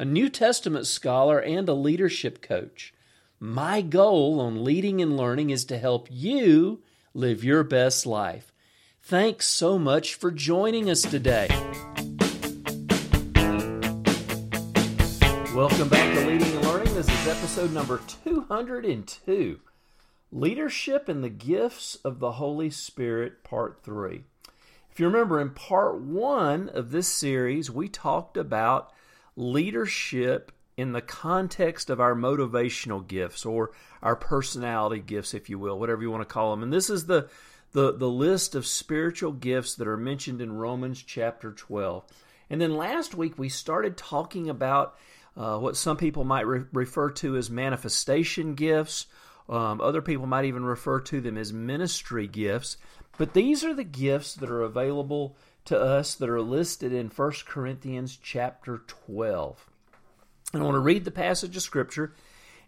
a New Testament scholar, and a leadership coach. My goal on leading and learning is to help you live your best life. Thanks so much for joining us today. Welcome back to Leading and Learning. This is episode number 202 Leadership and the Gifts of the Holy Spirit, Part 3. If you remember, in part one of this series, we talked about leadership in the context of our motivational gifts or our personality gifts, if you will, whatever you want to call them. And this is the, the, the list of spiritual gifts that are mentioned in Romans chapter 12. And then last week we started talking about uh, what some people might re- refer to as manifestation gifts. Um, other people might even refer to them as ministry gifts. But these are the gifts that are available to us that are listed in 1 Corinthians chapter 12. And I want to read the passage of Scripture,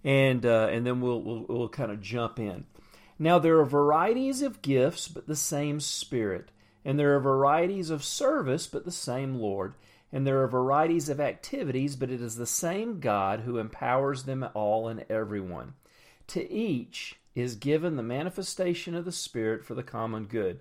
and, uh, and then we'll, we'll, we'll kind of jump in. Now, there are varieties of gifts, but the same Spirit. And there are varieties of service, but the same Lord. And there are varieties of activities, but it is the same God who empowers them all and everyone. To each is given the manifestation of the Spirit for the common good.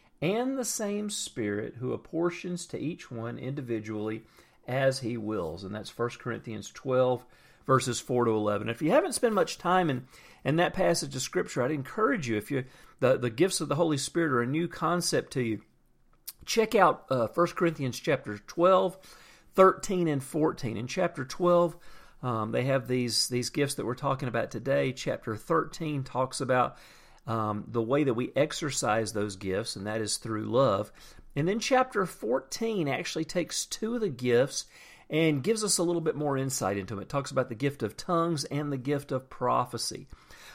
and the same Spirit who apportions to each one individually as he wills. And that's 1 Corinthians 12, verses 4 to 11. If you haven't spent much time in, in that passage of Scripture, I'd encourage you, if you the, the gifts of the Holy Spirit are a new concept to you, check out uh, 1 Corinthians chapter 12, 13, and 14. In chapter 12, um, they have these, these gifts that we're talking about today. Chapter 13 talks about um, the way that we exercise those gifts, and that is through love. And then chapter 14 actually takes two of the gifts and gives us a little bit more insight into them. It talks about the gift of tongues and the gift of prophecy.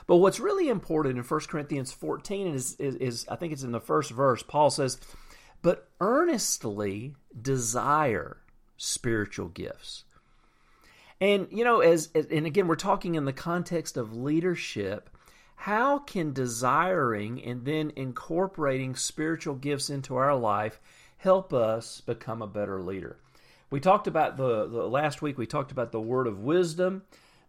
But what's really important in 1 Corinthians 14 is, is, is, I think it's in the first verse, Paul says, But earnestly desire spiritual gifts. And, you know, as, and again, we're talking in the context of leadership. How can desiring and then incorporating spiritual gifts into our life help us become a better leader? We talked about the, the last week, we talked about the word of wisdom,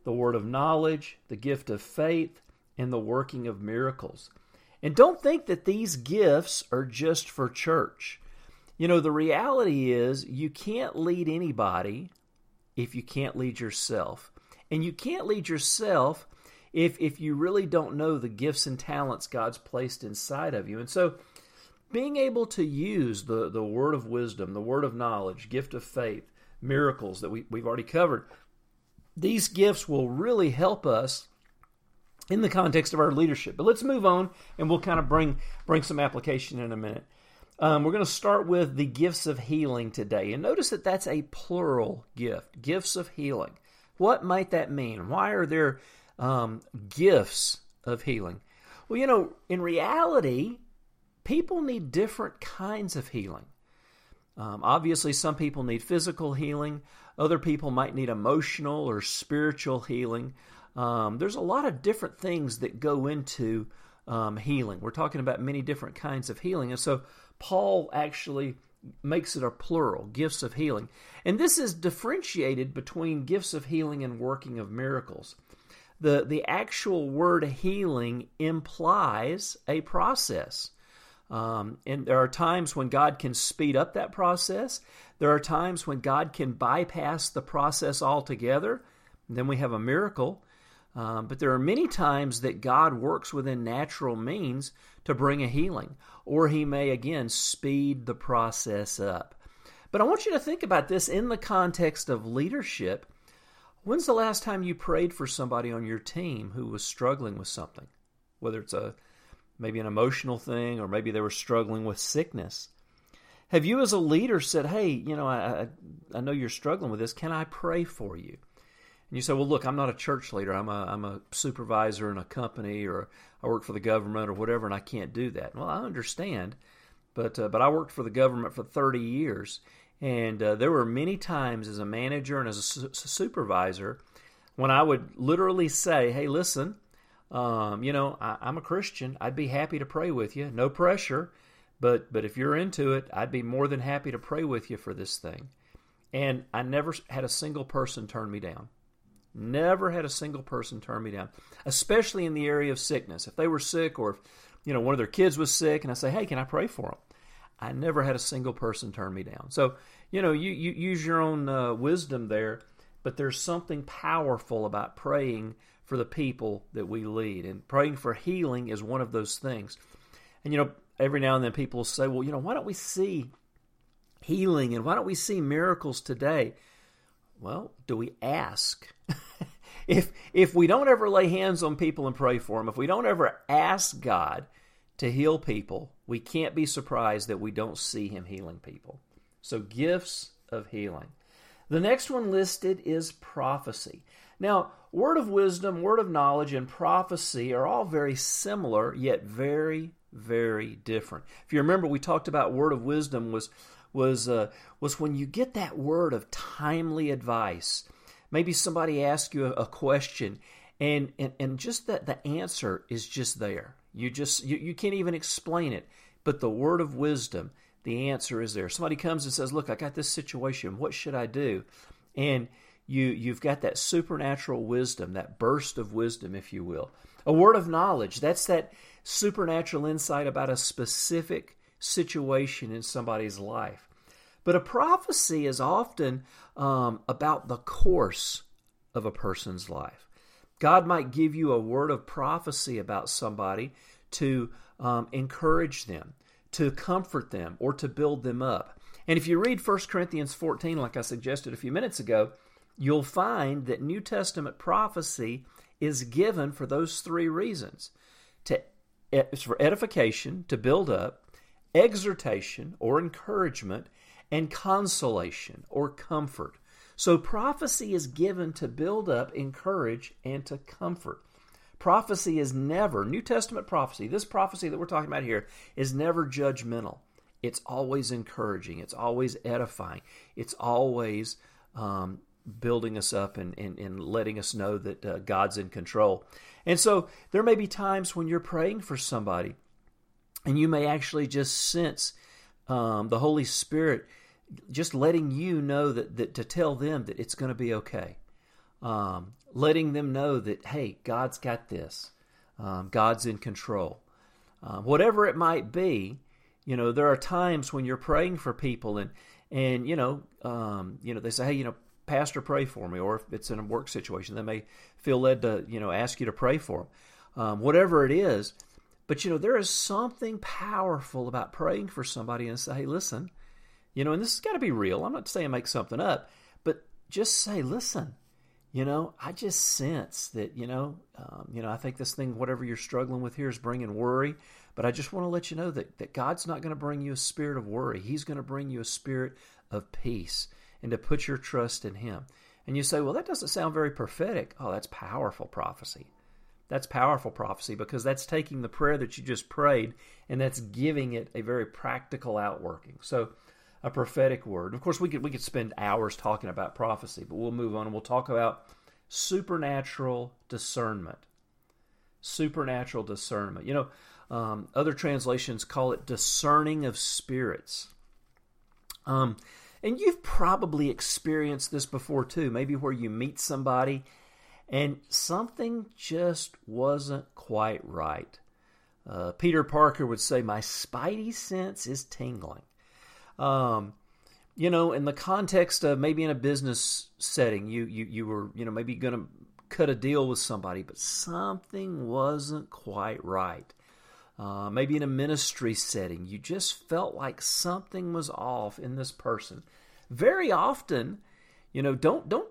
the word of knowledge, the gift of faith, and the working of miracles. And don't think that these gifts are just for church. You know, the reality is you can't lead anybody if you can't lead yourself. And you can't lead yourself if if you really don't know the gifts and talents God's placed inside of you. And so being able to use the, the word of wisdom, the word of knowledge, gift of faith, miracles that we, we've already covered, these gifts will really help us in the context of our leadership. But let's move on, and we'll kind of bring bring some application in a minute. Um, we're going to start with the gifts of healing today, and notice that that's a plural gift. Gifts of healing. What might that mean? Why are there um, gifts of healing? Well, you know, in reality, people need different kinds of healing. Um, obviously, some people need physical healing. Other people might need emotional or spiritual healing. Um, there's a lot of different things that go into um, healing. We're talking about many different kinds of healing. And so Paul actually makes it a plural gifts of healing. And this is differentiated between gifts of healing and working of miracles. The, the actual word healing implies a process. Um, and there are times when God can speed up that process. There are times when God can bypass the process altogether. then we have a miracle. Um, but there are many times that God works within natural means to bring a healing, or He may again speed the process up. But I want you to think about this in the context of leadership. When's the last time you prayed for somebody on your team who was struggling with something? Whether it's a maybe an emotional thing or maybe they were struggling with sickness. Have you as a leader said, "Hey, you know, I I know you're struggling with this. Can I pray for you?" And you say, "Well, look, I'm not a church leader. I'm a I'm a supervisor in a company or I work for the government or whatever and I can't do that." Well, I understand. But uh, but I worked for the government for 30 years and uh, there were many times as a manager and as a su- supervisor when I would literally say, "Hey, listen, um, you know, I, I'm a Christian. I'd be happy to pray with you. No pressure, but but if you're into it, I'd be more than happy to pray with you for this thing." And I never had a single person turn me down. Never had a single person turn me down, especially in the area of sickness. If they were sick or if, you know, one of their kids was sick and I say, "Hey, can I pray for them?" I never had a single person turn me down. So, you know, you, you use your own uh, wisdom there, but there's something powerful about praying for the people that we lead. And praying for healing is one of those things. And, you know, every now and then people say, well, you know, why don't we see healing and why don't we see miracles today? Well, do we ask? if if we don't ever lay hands on people and pray for them, if we don't ever ask God to heal people, we can't be surprised that we don't see him healing people. So, gifts of healing. The next one listed is prophecy. Now, word of wisdom, word of knowledge, and prophecy are all very similar, yet very, very different. If you remember, we talked about word of wisdom was was uh, was when you get that word of timely advice. Maybe somebody asks you a, a question, and, and and just that the answer is just there. You just you, you can't even explain it. But the word of wisdom, the answer is there. Somebody comes and says, "Look, I got this situation. What should I do?" And you you've got that supernatural wisdom, that burst of wisdom, if you will. A word of knowledge, that's that supernatural insight about a specific situation in somebody's life. But a prophecy is often um, about the course of a person's life. God might give you a word of prophecy about somebody to um, encourage them, to comfort them, or to build them up. And if you read 1 Corinthians 14, like I suggested a few minutes ago, you'll find that New Testament prophecy is given for those three reasons to, it's for edification, to build up, exhortation or encouragement, and consolation or comfort. So prophecy is given to build up, encourage, and to comfort. Prophecy is never, New Testament prophecy, this prophecy that we're talking about here, is never judgmental. It's always encouraging, it's always edifying, it's always um, building us up and, and, and, letting us know that uh, God's in control. And so there may be times when you're praying for somebody and you may actually just sense um, the Holy Spirit just letting you know that, that to tell them that it's going to be okay. Um, letting them know that, hey, God's got this. Um, God's in control. Um, whatever it might be, you know, there are times when you're praying for people and, and you know, um, you know, they say, hey, you know, pastor, pray for me. Or if it's in a work situation, they may feel led to, you know, ask you to pray for them. Um, whatever it is. But, you know, there is something powerful about praying for somebody and say, hey, listen, you know, and this has got to be real. I'm not saying make something up, but just say, listen, you know, I just sense that, you know, um, you know, I think this thing, whatever you're struggling with here, is bringing worry. But I just want to let you know that, that God's not going to bring you a spirit of worry. He's going to bring you a spirit of peace and to put your trust in Him. And you say, well, that doesn't sound very prophetic. Oh, that's powerful prophecy. That's powerful prophecy because that's taking the prayer that you just prayed and that's giving it a very practical outworking. So, a prophetic word. Of course, we could we could spend hours talking about prophecy, but we'll move on and we'll talk about supernatural discernment. Supernatural discernment. You know, um, other translations call it discerning of spirits. Um, and you've probably experienced this before too. Maybe where you meet somebody and something just wasn't quite right. Uh, Peter Parker would say, My spidey sense is tingling. Um, you know, in the context of maybe in a business setting, you you you were you know maybe going to cut a deal with somebody, but something wasn't quite right. Uh, maybe in a ministry setting, you just felt like something was off in this person. Very often, you know, don't don't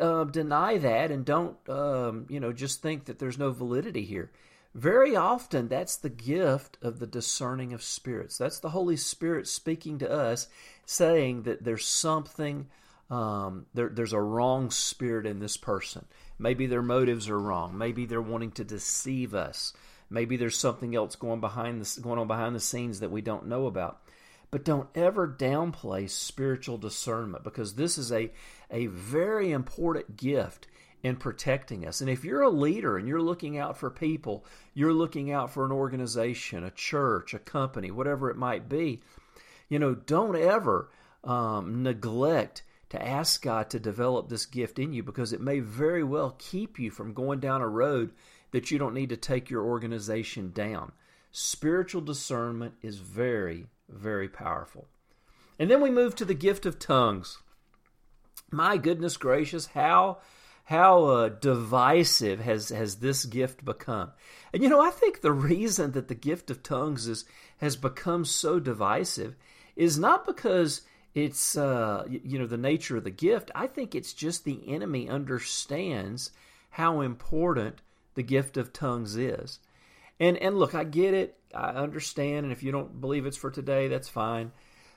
uh, deny that, and don't um, you know just think that there's no validity here. Very often, that's the gift of the discerning of spirits. That's the Holy Spirit speaking to us, saying that there's something, um, there, there's a wrong spirit in this person. Maybe their motives are wrong. Maybe they're wanting to deceive us. Maybe there's something else going behind the, going on behind the scenes that we don't know about. But don't ever downplay spiritual discernment because this is a, a very important gift in protecting us. And if you're a leader and you're looking out for people, you're looking out for an organization, a church, a company, whatever it might be, you know, don't ever um, neglect to ask God to develop this gift in you because it may very well keep you from going down a road that you don't need to take your organization down. Spiritual discernment is very, very powerful. And then we move to the gift of tongues. My goodness gracious, how how uh, divisive has has this gift become? And you know, I think the reason that the gift of tongues is has become so divisive is not because it's uh, you know the nature of the gift. I think it's just the enemy understands how important the gift of tongues is. And and look, I get it. I understand. And if you don't believe it's for today, that's fine.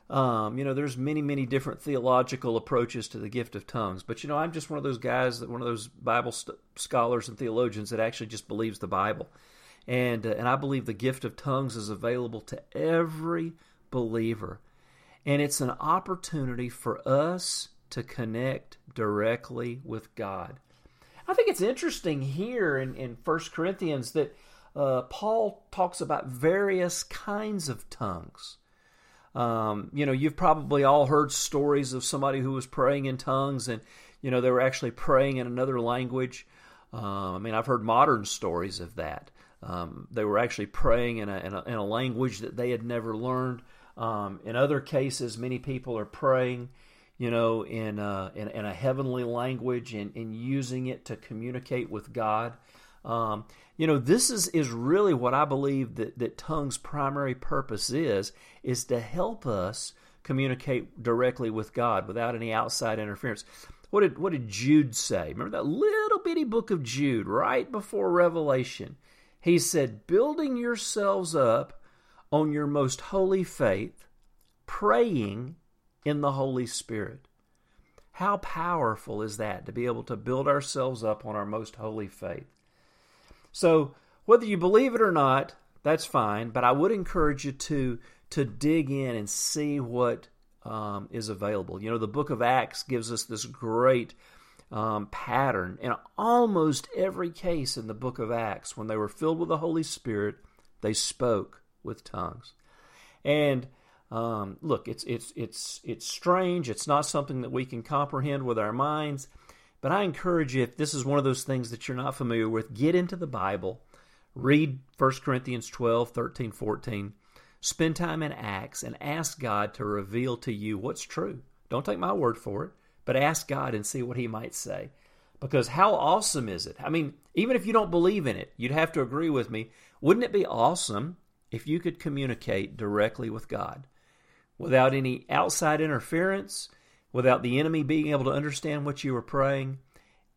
Um, you know, there's many, many different theological approaches to the gift of tongues. But, you know, I'm just one of those guys, that one of those Bible st- scholars and theologians that actually just believes the Bible. And, uh, and I believe the gift of tongues is available to every believer. And it's an opportunity for us to connect directly with God. I think it's interesting here in, in 1 Corinthians that uh, Paul talks about various kinds of tongues. Um, you know, you've probably all heard stories of somebody who was praying in tongues and, you know, they were actually praying in another language. Uh, I mean, I've heard modern stories of that. Um, they were actually praying in a, in a, in a, language that they had never learned. Um, in other cases, many people are praying, you know, in a, in, in a heavenly language and, and using it to communicate with God. Um, you know, this is, is really what I believe that, that tongue's primary purpose is, is to help us communicate directly with God without any outside interference. What did, what did Jude say? Remember that little bitty book of Jude right before Revelation? He said, building yourselves up on your most holy faith, praying in the Holy Spirit. How powerful is that to be able to build ourselves up on our most holy faith? So, whether you believe it or not, that's fine. But I would encourage you to to dig in and see what um, is available. You know, the Book of Acts gives us this great um, pattern in almost every case in the Book of Acts. When they were filled with the Holy Spirit, they spoke with tongues. And um, look, it's it's it's it's strange. It's not something that we can comprehend with our minds. But I encourage you, if this is one of those things that you're not familiar with, get into the Bible, read 1 Corinthians 12, 13, 14, spend time in Acts, and ask God to reveal to you what's true. Don't take my word for it, but ask God and see what He might say. Because how awesome is it? I mean, even if you don't believe in it, you'd have to agree with me. Wouldn't it be awesome if you could communicate directly with God without any outside interference? Without the enemy being able to understand what you were praying.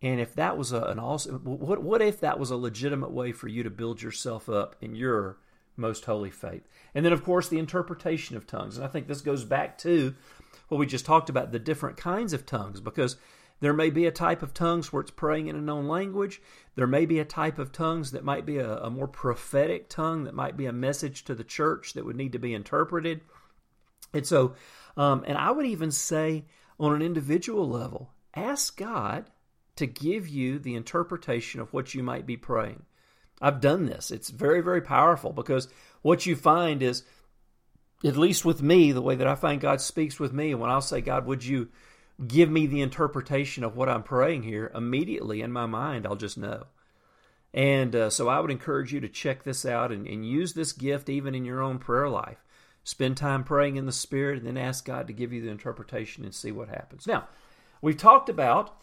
And if that was a, an awesome, what what if that was a legitimate way for you to build yourself up in your most holy faith? And then, of course, the interpretation of tongues. And I think this goes back to what we just talked about the different kinds of tongues, because there may be a type of tongues where it's praying in a known language. There may be a type of tongues that might be a, a more prophetic tongue, that might be a message to the church that would need to be interpreted. And so, um, and I would even say on an individual level, ask God to give you the interpretation of what you might be praying. I've done this. It's very, very powerful because what you find is, at least with me, the way that I find God speaks with me, when I'll say, God, would you give me the interpretation of what I'm praying here, immediately in my mind, I'll just know. And uh, so I would encourage you to check this out and, and use this gift even in your own prayer life. Spend time praying in the Spirit and then ask God to give you the interpretation and see what happens. Now, we've talked about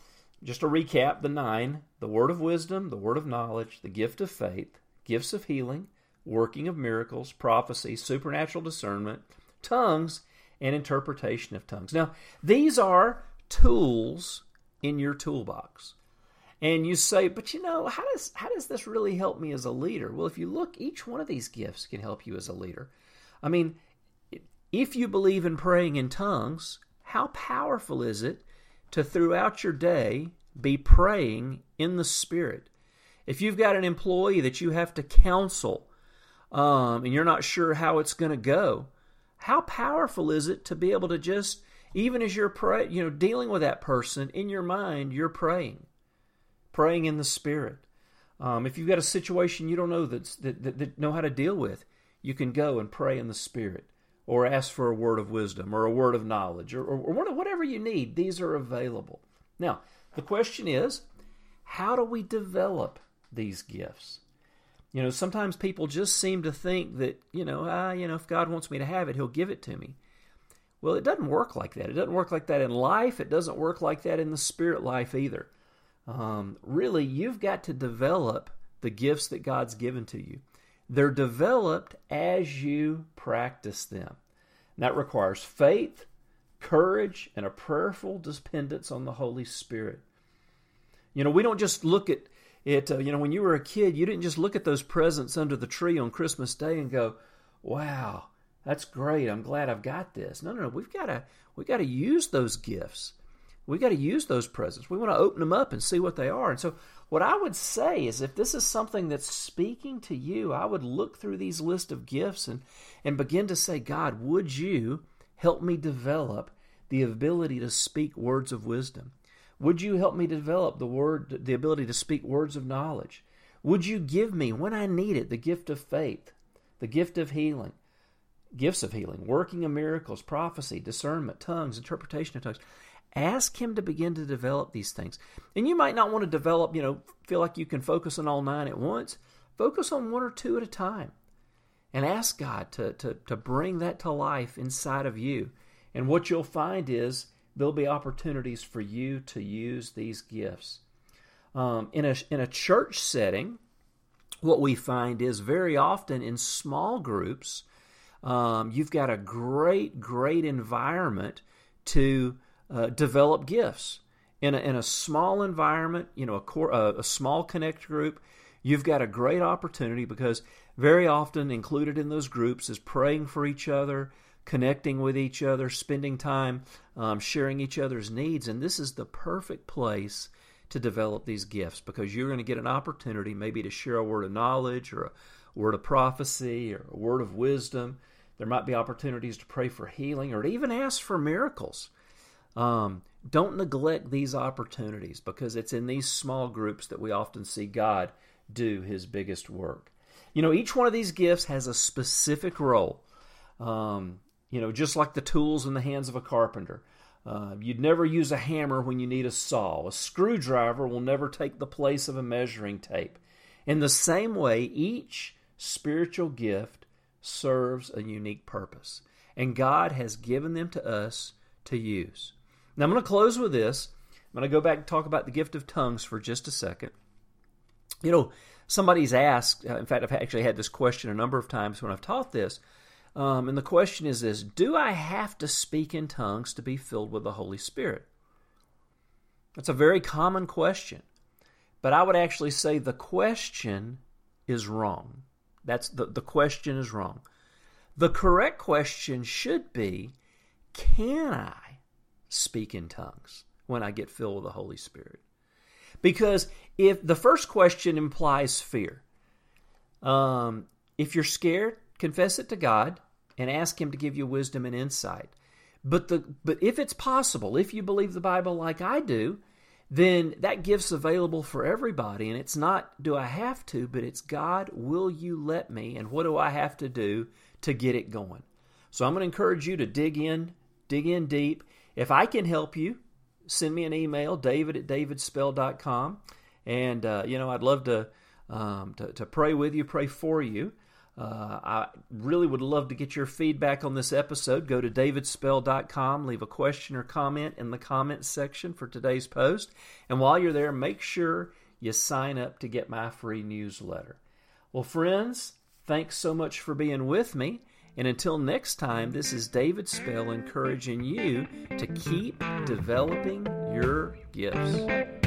just to recap the nine the word of wisdom, the word of knowledge, the gift of faith, gifts of healing, working of miracles, prophecy, supernatural discernment, tongues, and interpretation of tongues. Now, these are tools in your toolbox. And you say, but you know, how does how does this really help me as a leader? Well, if you look, each one of these gifts can help you as a leader. I mean, if you believe in praying in tongues, how powerful is it to throughout your day be praying in the Spirit? If you've got an employee that you have to counsel um, and you're not sure how it's going to go, how powerful is it to be able to just, even as you're pray, you know, dealing with that person in your mind, you're praying, praying in the Spirit. Um, if you've got a situation you don't know that, that, that know how to deal with, you can go and pray in the Spirit or ask for a word of wisdom or a word of knowledge or, or, or whatever you need. These are available. Now, the question is how do we develop these gifts? You know, sometimes people just seem to think that, you know, ah, you know, if God wants me to have it, he'll give it to me. Well, it doesn't work like that. It doesn't work like that in life. It doesn't work like that in the spirit life either. Um, really, you've got to develop the gifts that God's given to you. They're developed as you practice them. And that requires faith, courage, and a prayerful dependence on the Holy Spirit. You know, we don't just look at it, uh, you know, when you were a kid, you didn't just look at those presents under the tree on Christmas Day and go, wow, that's great. I'm glad I've got this. No, no, no. We've got to, we got to use those gifts. We got to use those presents. We want to open them up and see what they are. And so what I would say is if this is something that's speaking to you, I would look through these list of gifts and, and begin to say, God, would you help me develop the ability to speak words of wisdom? Would you help me develop the word the ability to speak words of knowledge? Would you give me when I need it the gift of faith, the gift of healing, gifts of healing, working of miracles, prophecy, discernment, tongues, interpretation of tongues? Ask Him to begin to develop these things. And you might not want to develop, you know, feel like you can focus on all nine at once. Focus on one or two at a time. And ask God to, to, to bring that to life inside of you. And what you'll find is there'll be opportunities for you to use these gifts. Um, in, a, in a church setting, what we find is very often in small groups, um, you've got a great, great environment to uh, develop gifts in a, in a small environment, you know, a, core, a, a small connect group. You've got a great opportunity because very often included in those groups is praying for each other, connecting with each other, spending time um, sharing each other's needs. And this is the perfect place to develop these gifts because you're going to get an opportunity maybe to share a word of knowledge or a word of prophecy or a word of wisdom. There might be opportunities to pray for healing or to even ask for miracles. Um, don't neglect these opportunities because it's in these small groups that we often see God do his biggest work. You know, each one of these gifts has a specific role. Um, you know, just like the tools in the hands of a carpenter. Uh, you'd never use a hammer when you need a saw. A screwdriver will never take the place of a measuring tape. In the same way, each spiritual gift serves a unique purpose, and God has given them to us to use. Now, I'm going to close with this. I'm going to go back and talk about the gift of tongues for just a second. You know, somebody's asked, uh, in fact, I've actually had this question a number of times when I've taught this. Um, and the question is this Do I have to speak in tongues to be filled with the Holy Spirit? That's a very common question. But I would actually say the question is wrong. That's the, the question is wrong. The correct question should be Can I speak in tongues when I get filled with the Holy Spirit. Because if the first question implies fear, um, if you're scared, confess it to God and ask Him to give you wisdom and insight. But the but if it's possible, if you believe the Bible like I do, then that gift's available for everybody. And it's not do I have to, but it's God, will you let me? And what do I have to do to get it going? So I'm going to encourage you to dig in, dig in deep, if I can help you, send me an email, david at davidspell.com. And, uh, you know, I'd love to, um, to, to, pray with you, pray for you. Uh, I really would love to get your feedback on this episode. Go to davidspell.com, leave a question or comment in the comments section for today's post. And while you're there, make sure you sign up to get my free newsletter. Well, friends, thanks so much for being with me. And until next time, this is David Spell encouraging you to keep developing your gifts.